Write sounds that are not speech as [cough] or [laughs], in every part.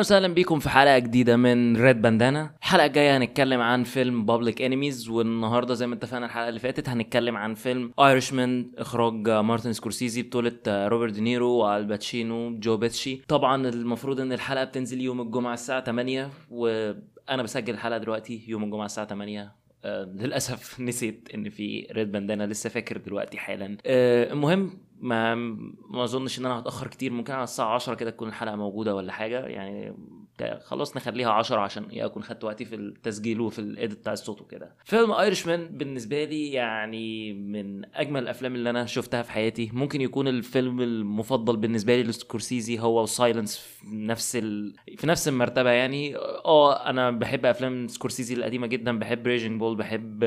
وسهلا بيكم في حلقة جديدة من Red Bandana الحلقة الجاية هنتكلم عن فيلم Public Enemies والنهاردة زي ما اتفقنا الحلقة اللي فاتت هنتكلم عن فيلم Irishman إخراج مارتن سكورسيزي بطولة روبرت دينيرو وألباتشينو جو بيتشي. طبعا المفروض إن الحلقة بتنزل يوم الجمعة الساعة 8 وأنا بسجل الحلقة دلوقتي يوم الجمعة الساعة 8 آه للأسف [laughs] نسيت إن في Red Bandana لسه فاكر دلوقتي حالا. آه المهم ما ما أظنش إن أنا هتأخر كتير ممكن على الساعة 10 كده تكون الحلقة موجودة ولا حاجة يعني خلاص نخليها 10 عشان إيه أكون خدت وقتي في التسجيل وفي ال edit بتاع الصوت وكده. فيلم Irishman بالنسبة لي يعني من أجمل الأفلام اللي أنا شفتها في حياتي. ممكن يكون الفيلم المفضل بالنسبة لي لسكورسيزي هو Silence في نفس ال... في نفس المرتبة يعني. آه أنا بحب أفلام سكورسيزي القديمة جدا. بحب Raging Bull بحب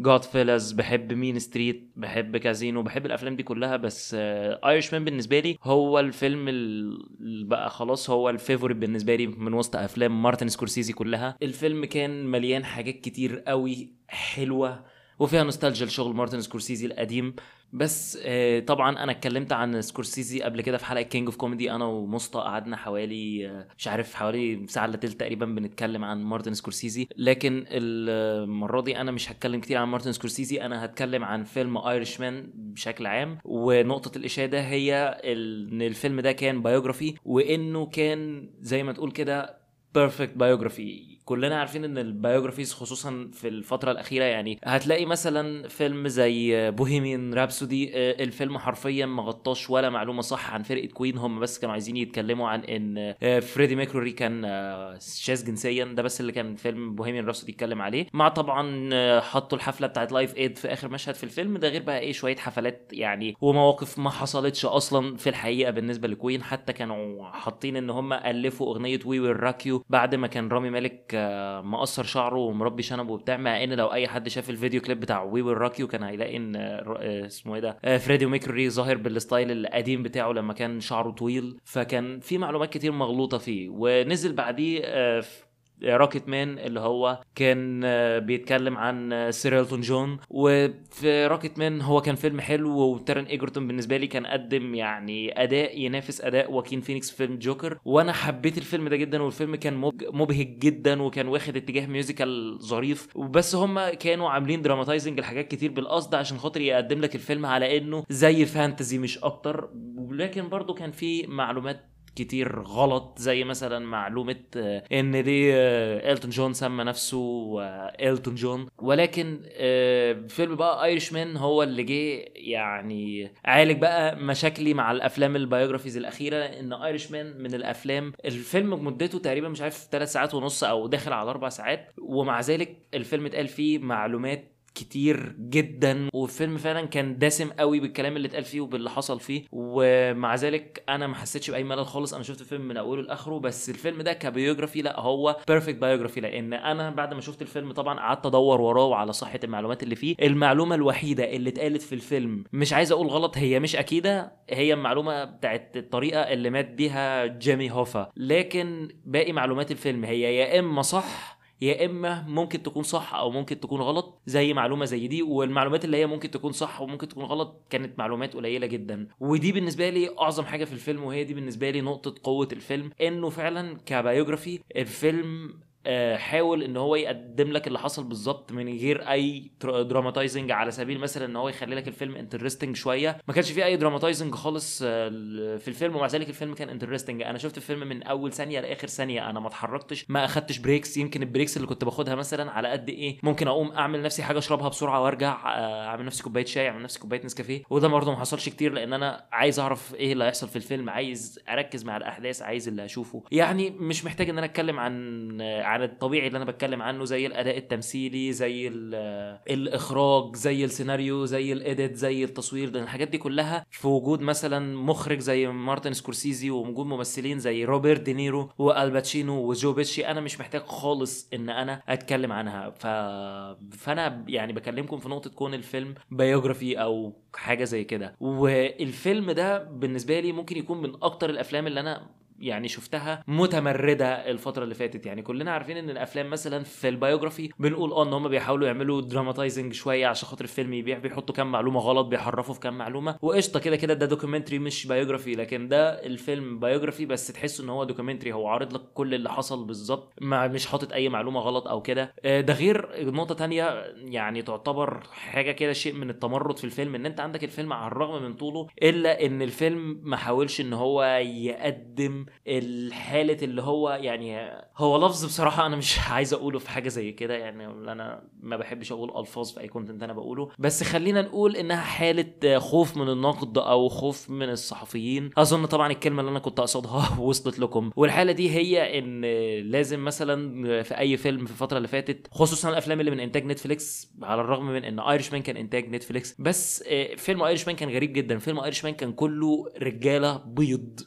Goodfellas بحب Mean Streets بحب كازينو بحب الأفلام دي كلها. بس Irishman بالنسبة لي هو الفيلم اللي بقى خلاص هو ال favorite بالنسبة لي من وسط أفلام مارتن سكورسيزي كلها. الفيلم كان مليان حاجات كتير قوي حلوة وفيها نوستالجيا لشغل مارتن سكورسيزي القديم. بس آه طبعا أنا اتكلمت عن سكورسيزي قبل كده في حلقة King of Comedy أنا ومصطفى قعدنا حوالي آه مش عارف حوالي ساعة إلا تلت تقريبا بنتكلم عن مارتن سكورسيزي. لكن المرة دي أنا مش هتكلم كتير عن مارتن سكورسيزي. أنا هتكلم عن فيلم Irishman بشكل عام. ونقطة الاشاده هي إن الفيلم ده كان biography وإنه كان زي ما تقول كده perfect biography كلنا عارفين إن ال biographies خصوصا في الفترة الأخيرة يعني هتلاقي مثلا فيلم زي Bohemian Rhapsody الفيلم حرفيا ما غطاش ولا معلومة صح عن فرقة كوين هم بس كانوا عايزين يتكلموا عن إن فريدي ميركوري كان شاذ جنسيا. ده بس اللي كان فيلم Bohemian Rhapsody يتكلم عليه. مع طبعا حطوا الحفلة بتاعت Live Aid في آخر مشهد في الفيلم. ده غير بقى إيه شوية حفلات يعني ومواقف ما حصلتش أصلا في الحقيقة بالنسبة لكوين حتى كانوا حاطين إن هم ألفوا أغنية We Will Rock You بعد ما كان رامي مالك مقصر شعره ومربي شنبه وبتاع مع إن لو أي حد شاف الفيديو كليب بتاع We Will Rock You كان هيلاقي إن اسمه إيه ده فريدي ميركوري ظاهر بال style القديم بتاعه لما كان شعره طويل فكان في معلومات كتير مغلوطة فيه ونزل بعديه Rocketman اللي هو كان بيتكلم عن سير إلتون جون. وفي Rocketman هو كان فيلم حلو وتارون إيجرتون بالنسبة لي كان قدم يعني أداء ينافس أداء واكين فينيكس في فيلم جوكر. وأنا حبيت الفيلم ده جدا والفيلم كان مبهج جدا وكان واخد اتجاه musical ظريف. بس هم كانوا عاملين dramatizing لحاجات كتير بالقصد عشان خاطر يقدم لك الفيلم على إنه زي fantasy مش أكتر. لكن برضو كان في معلومات كتير غلط زي مثلا معلومة إن دي إلتون جون سمى نفسه إلتون جون. ولكن فيلم بقى Irishman هو اللي جه يعني عالج بقى مشاكلي مع الأفلام ال biographies الأخيرة إن Irishman من الأفلام الفيلم مدته تقريبا مش عارف ثلاث ساعات ونص أو داخل على أربع ساعات ومع ذلك الفيلم اتقال فيه معلومات كتير جدا والفيلم فعلا كان دسم قوي بالكلام اللي اتقال فيه وباللي حصل فيه. ومع ذلك أنا ما حسيتش بأي ملل خالص. أنا شفت الفيلم من أوله لآخره بس الفيلم ده ك biography لا هو perfect biography لأن أنا بعد ما شفت الفيلم طبعا قعدت أدور وراه على صحة المعلومات اللي فيه. المعلومة الوحيدة اللي اتقالت في الفيلم مش عايز أقول غلط هي مش أكيدة هي المعلومة بتاعت الطريقة اللي مات بيها جيمي هوفا. لكن باقي معلومات الفيلم هي يا إما صح يا إما ممكن تكون صح أو ممكن تكون غلط زي معلومة زي دي والمعلومات اللي هي ممكن تكون صح وممكن تكون غلط كانت معلومات قليلة جدا. ودي بالنسبة لي أعظم حاجة في الفيلم وهي دي بالنسبة لي نقطة قوة الفيلم إنه فعلا ك biography الفيلم حاول إن هو يقدم لك اللي حصل بالظبط من غير أي dramatizing على سبيل مثلا إن هو يخلي لك الفيلم interesting شوية. ما كانش فيه أي dramatizing خالص في الفيلم ومع ذلك الفيلم كان interesting أنا شفت الفيلم من أول ثانية لآخر ثانية. أنا ما اتحركتش ما أخدتش breaks يمكن ال breaks اللي كنت باخدها مثلا على قد إيه ممكن أقوم أعمل نفسي حاجة أشربها بسرعة وأرجع أعمل نفسي كوباية شاي أعمل نفسي كوباية نسكافيه وده برضه ما حصلش كتير لأن أنا عايز أعرف إيه اللي هيحصل في الفيلم. عايز أركز مع الأحداث عايز اللي أشوفه. يعني مش محتاج إن أنا أتكلم عن عن الطبيعي اللي أنا بتكلم عنه زي الأداء التمثيلي زي الإخراج زي السيناريو زي ال edit زي التصوير ده الحاجات دي كلها في وجود مثلا مخرج زي مارتن سكورسيزي ووجود ممثلين زي روبرت دينيرو وألباتشينو وجو بيتشي. أنا مش محتاج خالص إن أنا أتكلم عنها. ف... فأنا يعني بكلمكم في نقطة كون الفيلم biography أو حاجة زي كده. والفيلم ده بالنسبة لي ممكن يكون من أكتر الأفلام اللي أنا يعني شفتها متمردة الفترة اللي فاتت. يعني كلنا عارفين إن الأفلام مثلا في ال biography بنقول آه إن هم بيحاولوا يعملوا dramatizing شوية عشان خاطر الفيلم يبيع بيحطوا كام معلومة غلط بيحرفوا في كام معلومة. وقشطة كده كده ده documentary مش biography لكن ده الفيلم biography بس تحس إن هو documentary هو عارض لك كل اللي حصل بالظبط. مش حاطط أي معلومة غلط أو كده. آه، ده غير نقطة تانية يعني تعتبر حاجة كده شيء من التمرد في الفيلم إن أنت عندك الفيلم على الرغم من طوله إلا إن الفيلم ما حاولش إن هو يقدم الحالة اللي هو يعني هو لفظ بصراحة أنا مش عايز أقوله في حاجة زي كده يعني أنا ما بحبش أقول ألفاظ في أي content أنا بقوله. بس خلينا نقول إنها حالة خوف من النقد أو خوف من الصحفيين. أظن طبعا الكلمة اللي أنا كنت أقصدها [laughs] وصلت لكم. والحالة دي هي إن لازم مثلا في أي فيلم في الفترة اللي فاتت خصوصا الأفلام اللي من إنتاج Netflix على الرغم من إن Irishman كان إنتاج Netflix بس آه، فيلم Irishman كان غريب جدا. فيلم Irishman كان كله رجالة بيض.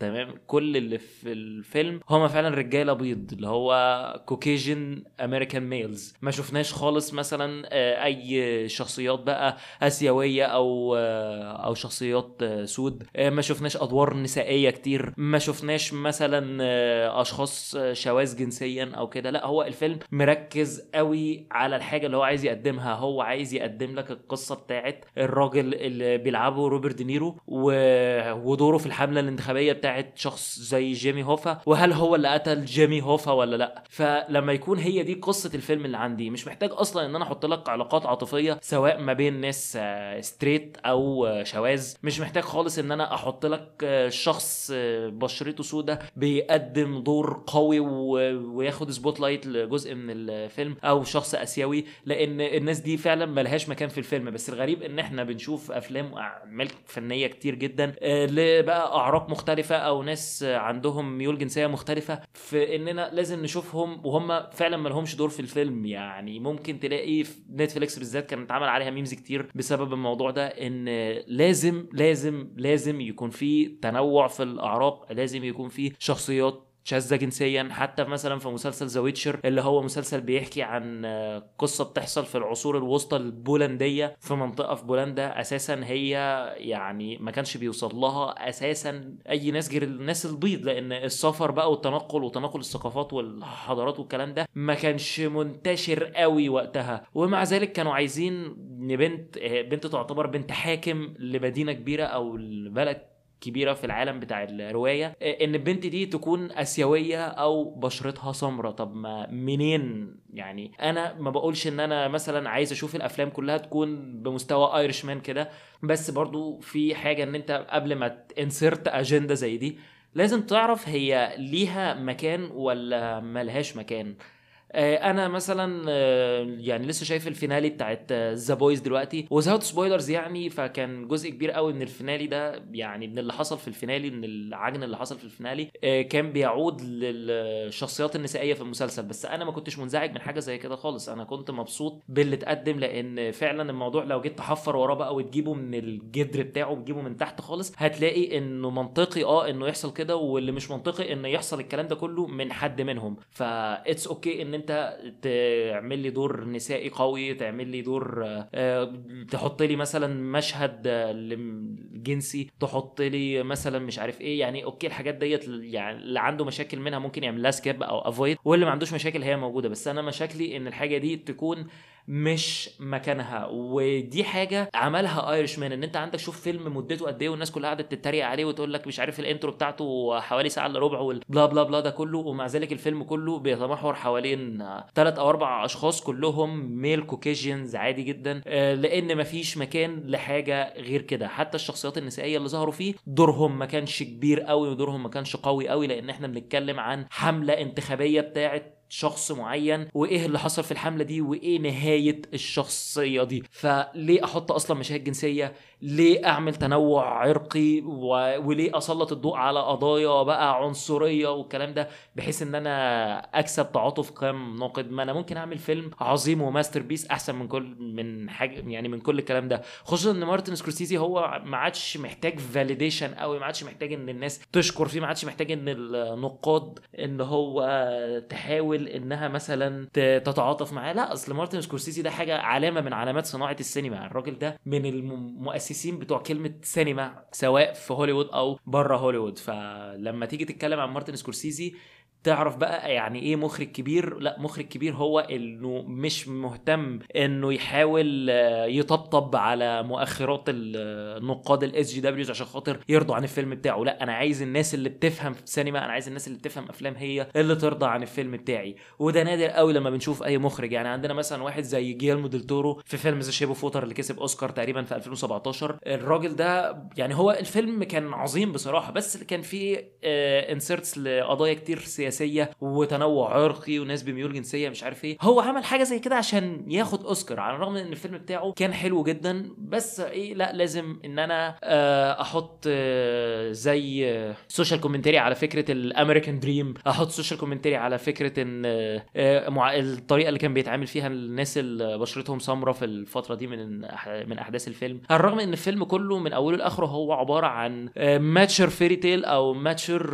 تمام؟ كل اللي في الفيلم هم فعلا رجالة بيض اللي هو Caucasian American males ما شفناش خالص مثلا آه، أي شخصيات بقى آسيوية أو آه، أو شخصيات آه، سود. ما شفناش أدوار نسائية كتير. ما شفناش مثلا أشخاص شواذ جنسيا أو كده. لا هو الفيلم مركز قوي على الحاجة اللي هو عايز يقدمها. هو عايز يقدم لك القصة بتاعت الراجل اللي بيلعبه روبرت دينيرو ودوره في الحملة الانتخابية بتاعت بتاعت شخص زي جيمي هوفا وهل هو اللي قتل جيمي هوفا ولا لأ؟ فلما يكون هي دي قصة الفيلم اللي عندي مش محتاج أصلا إن أنا أحط لك علاقات عاطفية سواء ما بين ناس straight آه، أو آه، شواذ. مش محتاج خالص إن أنا أحط لك آه، شخص بشرته سودة بيقدم دور قوي وياخد spotlight لجزء من الفيلم أو شخص آسيوي لأن الناس دي فعلا ملهاش مكان في الفيلم. بس الغريب إن إحنا بنشوف أفلام واعمال فنية كتير جدا بقى أعراق مختلفة أو ناس عندهم ميول جنسية مختلفة في إننا لازم نشوفهم وهم فعلا ما لهمش دور في الفيلم. يعني ممكن تلاقي في Netflix بالذات كان اتعمل عليها memes كتير بسبب الموضوع ده إن لازم لازم لازم يكون في تنوع في الأعراق لازم يكون في شخصيات شاذة جنسيا حتى مثلا في مسلسل The Witcher اللي هو مسلسل بيحكي عن قصة بتحصل في العصور الوسطى البولندية في منطقة في بولندا. أساسا هي يعني ما كانش بيوصل لها أساسا أي ناس غير الناس البيض لأن السفر بقى والتنقل وتناقل الثقافات والحضارات والكلام ده ما كانش منتشر قوي وقتها. ومع ذلك كانوا عايزين بنت بنت تعتبر بنت حاكم لمدينة كبيرة أو لبلد كبيرة في العالم بتاع الرواية آه، إن البنت دي تكون آسيوية أو بشرتها سمراء طب ما منين؟ يعني أنا ما بقولش إن أنا مثلا عايز أشوف الأفلام كلها تكون بمستوى ايرش مان كده بس برضو في حاجة إن أنت قبل ما تنسرت اجنده زي دي لازم تعرف هي ليها مكان ولا ملهاش مكان. أنا مثلا آه، يعني لسه شايف ال finale بتاعت The Boys دلوقتي. without spoilers يعني فكان جزء كبير قوي من ال finale ده يعني من اللي حصل في ال finale من العجن اللي حصل في ال finale آه، كان بيعود للشخصيات النسائية في المسلسل. بس أنا ما كنتش منزعج من حاجة زي كده خالص. أنا كنت مبسوط باللي اتقدم لأن فعلا الموضوع لو جيت تحفر وراه بقى وتجيبه من الجدر بتاعه وتجيبه من تحت خالص هتلاقي إنه منطقي آه إنه يحصل كده واللي مش منطقي انه يحصل الكلام ده كله من حد منهم. That's okay إن انت تعمل لي دور نسائي قوي تعمل لي دور آه، تحط لي مثلا مشهد جنسي تحط لي مثلا مش عارف إيه يعني okay الحاجات ديت يعني اللي عنده مشاكل منها ممكن يعمل لها skip أو avoid واللي ما عندوش مشاكل هي موجودة. بس أنا مشاكلي إن الحاجة دي تكون مش مكانها. ودي حاجة عملها Irishman إن أنت عندك شوف فيلم مدته قد إيه والناس كلها قعدت تتريق عليه وتقول لك مش عارف ال intro بتاعته حوالي ساعة إلا ربع وال blah blah blah ده كله. ومع ذلك الفيلم كله بيتمحور حوالين ثلاث أو أربع أشخاص كلهم ميل كوكيجينز عادي جدا. آه، لأن مفيش مكان لحاجة غير كده. حتى الشخصيات النسائية اللي ظهروا فيه دورهم ما كانش كبير قوي ودورهم ما كانش قوي قوي لأن إحنا بنتكلم عن حملة انتخابية بتاعت شخص معين وإيه اللي حصل في الحملة دي وإيه نهاية الشخصية دي. فليه أحط أصلا مشاهد جنسية؟ ليه أعمل تنوع عرقي؟ و... وليه أسلط الضوء على قضايا بقى عنصرية والكلام ده؟ بحيث إن أنا أكسب تعاطف كام ناقد. ما أنا ممكن أعمل فيلم عظيم و masterpiece أحسن من كل من حاجة يعني من كل الكلام ده. خصوصا إن مارتن سكورسيزي هو ما عادش محتاج validation قوي ما عادش محتاج إن الناس تشكر فيه ما عادش محتاج إن النقاد إن هو تحاول تحاول إنها مثلا تتعاطف معاه. لا أصل مارتن سكورسيزي ده حاجة علامة من علامات صناعة السينما. الراجل ده من المؤسسين بتوع كلمة سينما سواء في هوليوود أو بره هوليوود. فلما تيجي تتكلم عن مارتن سكورسيزي تعرف بقى يعني إيه مخرج كبير؟ لأ مخرج كبير هو إنه مش مهتم إنه يحاول آه، يطبطب على مؤخرات ال- النقاد الاس جي دبليوز عشان خاطر يرضوا عن الفيلم بتاعه. لأ أنا عايز الناس اللي بتفهم في السينما أنا عايز الناس اللي بتفهم أفلام هي اللي ترضى عن الفيلم بتاعي. وده نادر قوي لما بنشوف أي مخرج. يعني عندنا مثلا واحد زي جيلمو ديل تورو في فيلم The Shape of Water اللي كسب أوسكار تقريبا في 2017 الراجل ده يعني هو الفيلم كان عظيم بصراحة بس كان فيه inserts لقضايا كتير سياسية وتنوع عرقي وناس بميول جنسية مش عارف إيه. هو عمل حاجة زي كده عشان ياخد أوسكار على الرغم إن الفيلم بتاعه كان حلو جدا. بس إيه لا لازم إن أنا آه، أحط آه، زي social commentary على فكرة ال American dream. أحط social commentary على فكرة إن آه، آه، الطريقة اللي كان بيتعامل فيها الناس اللي بشرتهم سمراء في الفترة دي من من أحداث الفيلم. على الرغم إن الفيلم كله من أوله لآخره هو عبارة عن mature fairy tale أو mature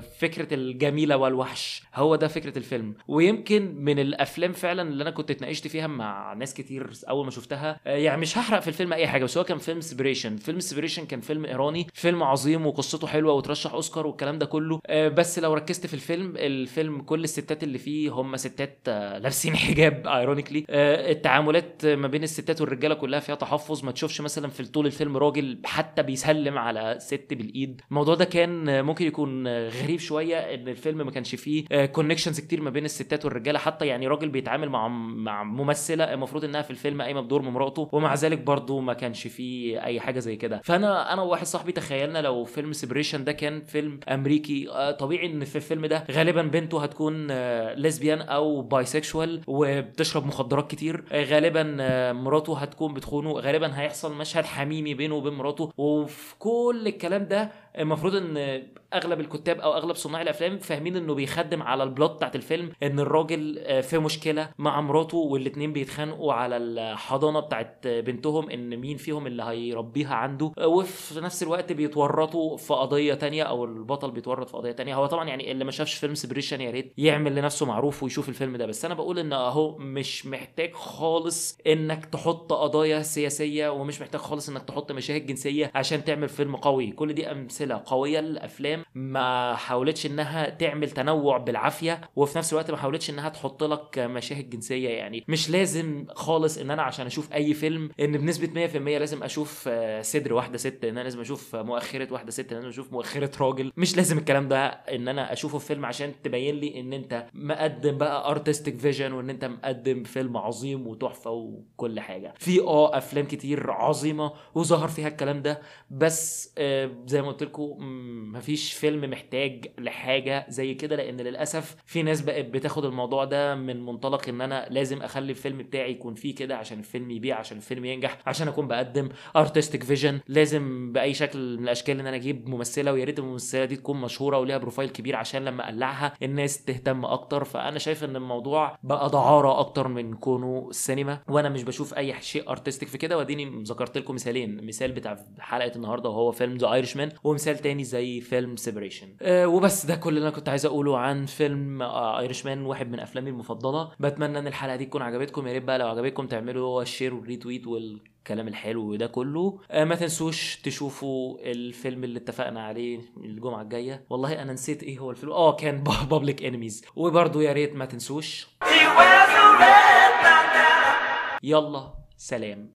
فكرة الجميلة والوحش هو ده فكرة الفيلم. ويمكن من الأفلام فعلا اللي أنا كنت اتناقشت فيها مع ناس كتير أول ما شفتها آه، يعني مش هحرق في الفيلم أي حاجة بس هو كان فيلم Separation فيلم Separation كان فيلم إيراني فيلم عظيم وقصته حلوة وترشح أوسكار والكلام ده كله. آه، بس لو ركزت في الفيلم الفيلم كل الستات اللي فيه هم ستات آه، لابسين [laughs] حجاب ironically التعاملات ما بين الستات والرجالة كلها فيها تحفظ. ما تشوفش مثلا في طول الفيلم راجل حتى بيسلم على ست بالإيد. الموضوع ده كان ممكن يكون غريب شوية إن الفيلم ما كانش فيه connections كتير ما بين الستات والرجالة. حتى يعني راجل بيتعامل مع مع ممثلة المفروض إنها في الفيلم قايمة بدور مراته ومع ذلك برضه ما كانش فيه أي حاجة زي كده. فأنا أنا وواحد صاحبي تخيلنا لو فيلم Separation ده كان فيلم أمريكي آه، طبيعي إن في الفيلم ده غالبا بنته هتكون lesbian أو bisexual وبتشرب مخدرات كتير. آه، غالبا آه، مراته هتكون بتخونه. غالبا هيحصل مشهد حميمي بينه وبين مراته. وفي كل الكلام ده المفروض إن أغلب الكتاب أو أغلب صناع الأفلام فاهمين إنه بيخدم على ال plot بتاعت الفيلم إن الراجل آه، في مشكلة مع مراته والاتنين بيتخانقوا على الحضانة بتاعت بنتهم إن مين فيهم اللي هيربيها عنده آه، وفي نفس الوقت بيتورطوا في قضية تانية أو البطل بيتورط في قضية تانية. هو طبعا يعني اللي ما شافش فيلم Separation يا ريت يعمل لنفسه معروف ويشوف الفيلم ده بس أنا بقول إن أهو مش محتاج خالص إنك تحط قضايا سياسية ومش محتاج خالص إنك تحط مشاهد جنسية عشان تعمل فيلم قوي. كل دي أمثلة قوية للأفلام ما حاولتش إنها تعمل تنوع بالعافية وفي نفس الوقت ما حاولتش إنها تحط لك مشاهد جنسية. يعني مش لازم خالص إن أنا عشان أشوف أي فيلم إن بنسبة 100% لازم أشوف صدر واحدة ست إن أنا لازم أشوف مؤخرة واحدة ست إن أنا لازم أشوف مؤخرة راجل. مش لازم الكلام ده إن أنا أشوفه في فيلم عشان تبين لي إن أنت مقدم بقى artistic vision وإن أنت مقدم فيلم عظيم وتحفة وكل حاجة. في آه أفلام كتير عظيمة وظهر فيها الكلام ده بس آه، زي ما قلت مفيش فيلم محتاج لحاجة زي كده؟ لأن للأسف في ناس بقت بتاخد الموضوع ده من منطلق إن أنا لازم أخلي الفيلم بتاعي يكون فيه كده عشان الفيلم يبيع عشان الفيلم ينجح عشان أكون بقدم artistic vision لازم بأي شكل من الأشكال إن أنا أجيب ممثلة ويا ريت الممثلة دي تكون مشهورة وليها profile كبير عشان لما أقلعها الناس تهتم أكتر. فأنا شايف إن الموضوع بقى دعارة أكتر من كونه السينما وأنا مش بشوف أي شيء artistic في كده. وأديني ذكرت لكم مثالين. مثال بتاع حلقة النهارده وهو فيلم The Irishman ومثال تاني زي فيلم Separation أه وبس ده كل اللي أنا كنت عايز أقوله عن فيلم Irishman واحد من أفلامي المفضلة. بتمنى إن الحلقة دي تكون عجبتكم. يا ريت بقى لو عجبتكم تعملوا ال share وال retweet والكلام الحلو ده كله. أه ما تنسوش تشوفوا الفيلم اللي اتفقنا عليه الجمعة الجاية. والله أنا نسيت إيه هو الفيلم. آه كان Public Enemies وبرضه يا ريت ما تنسوش. يلا سلام.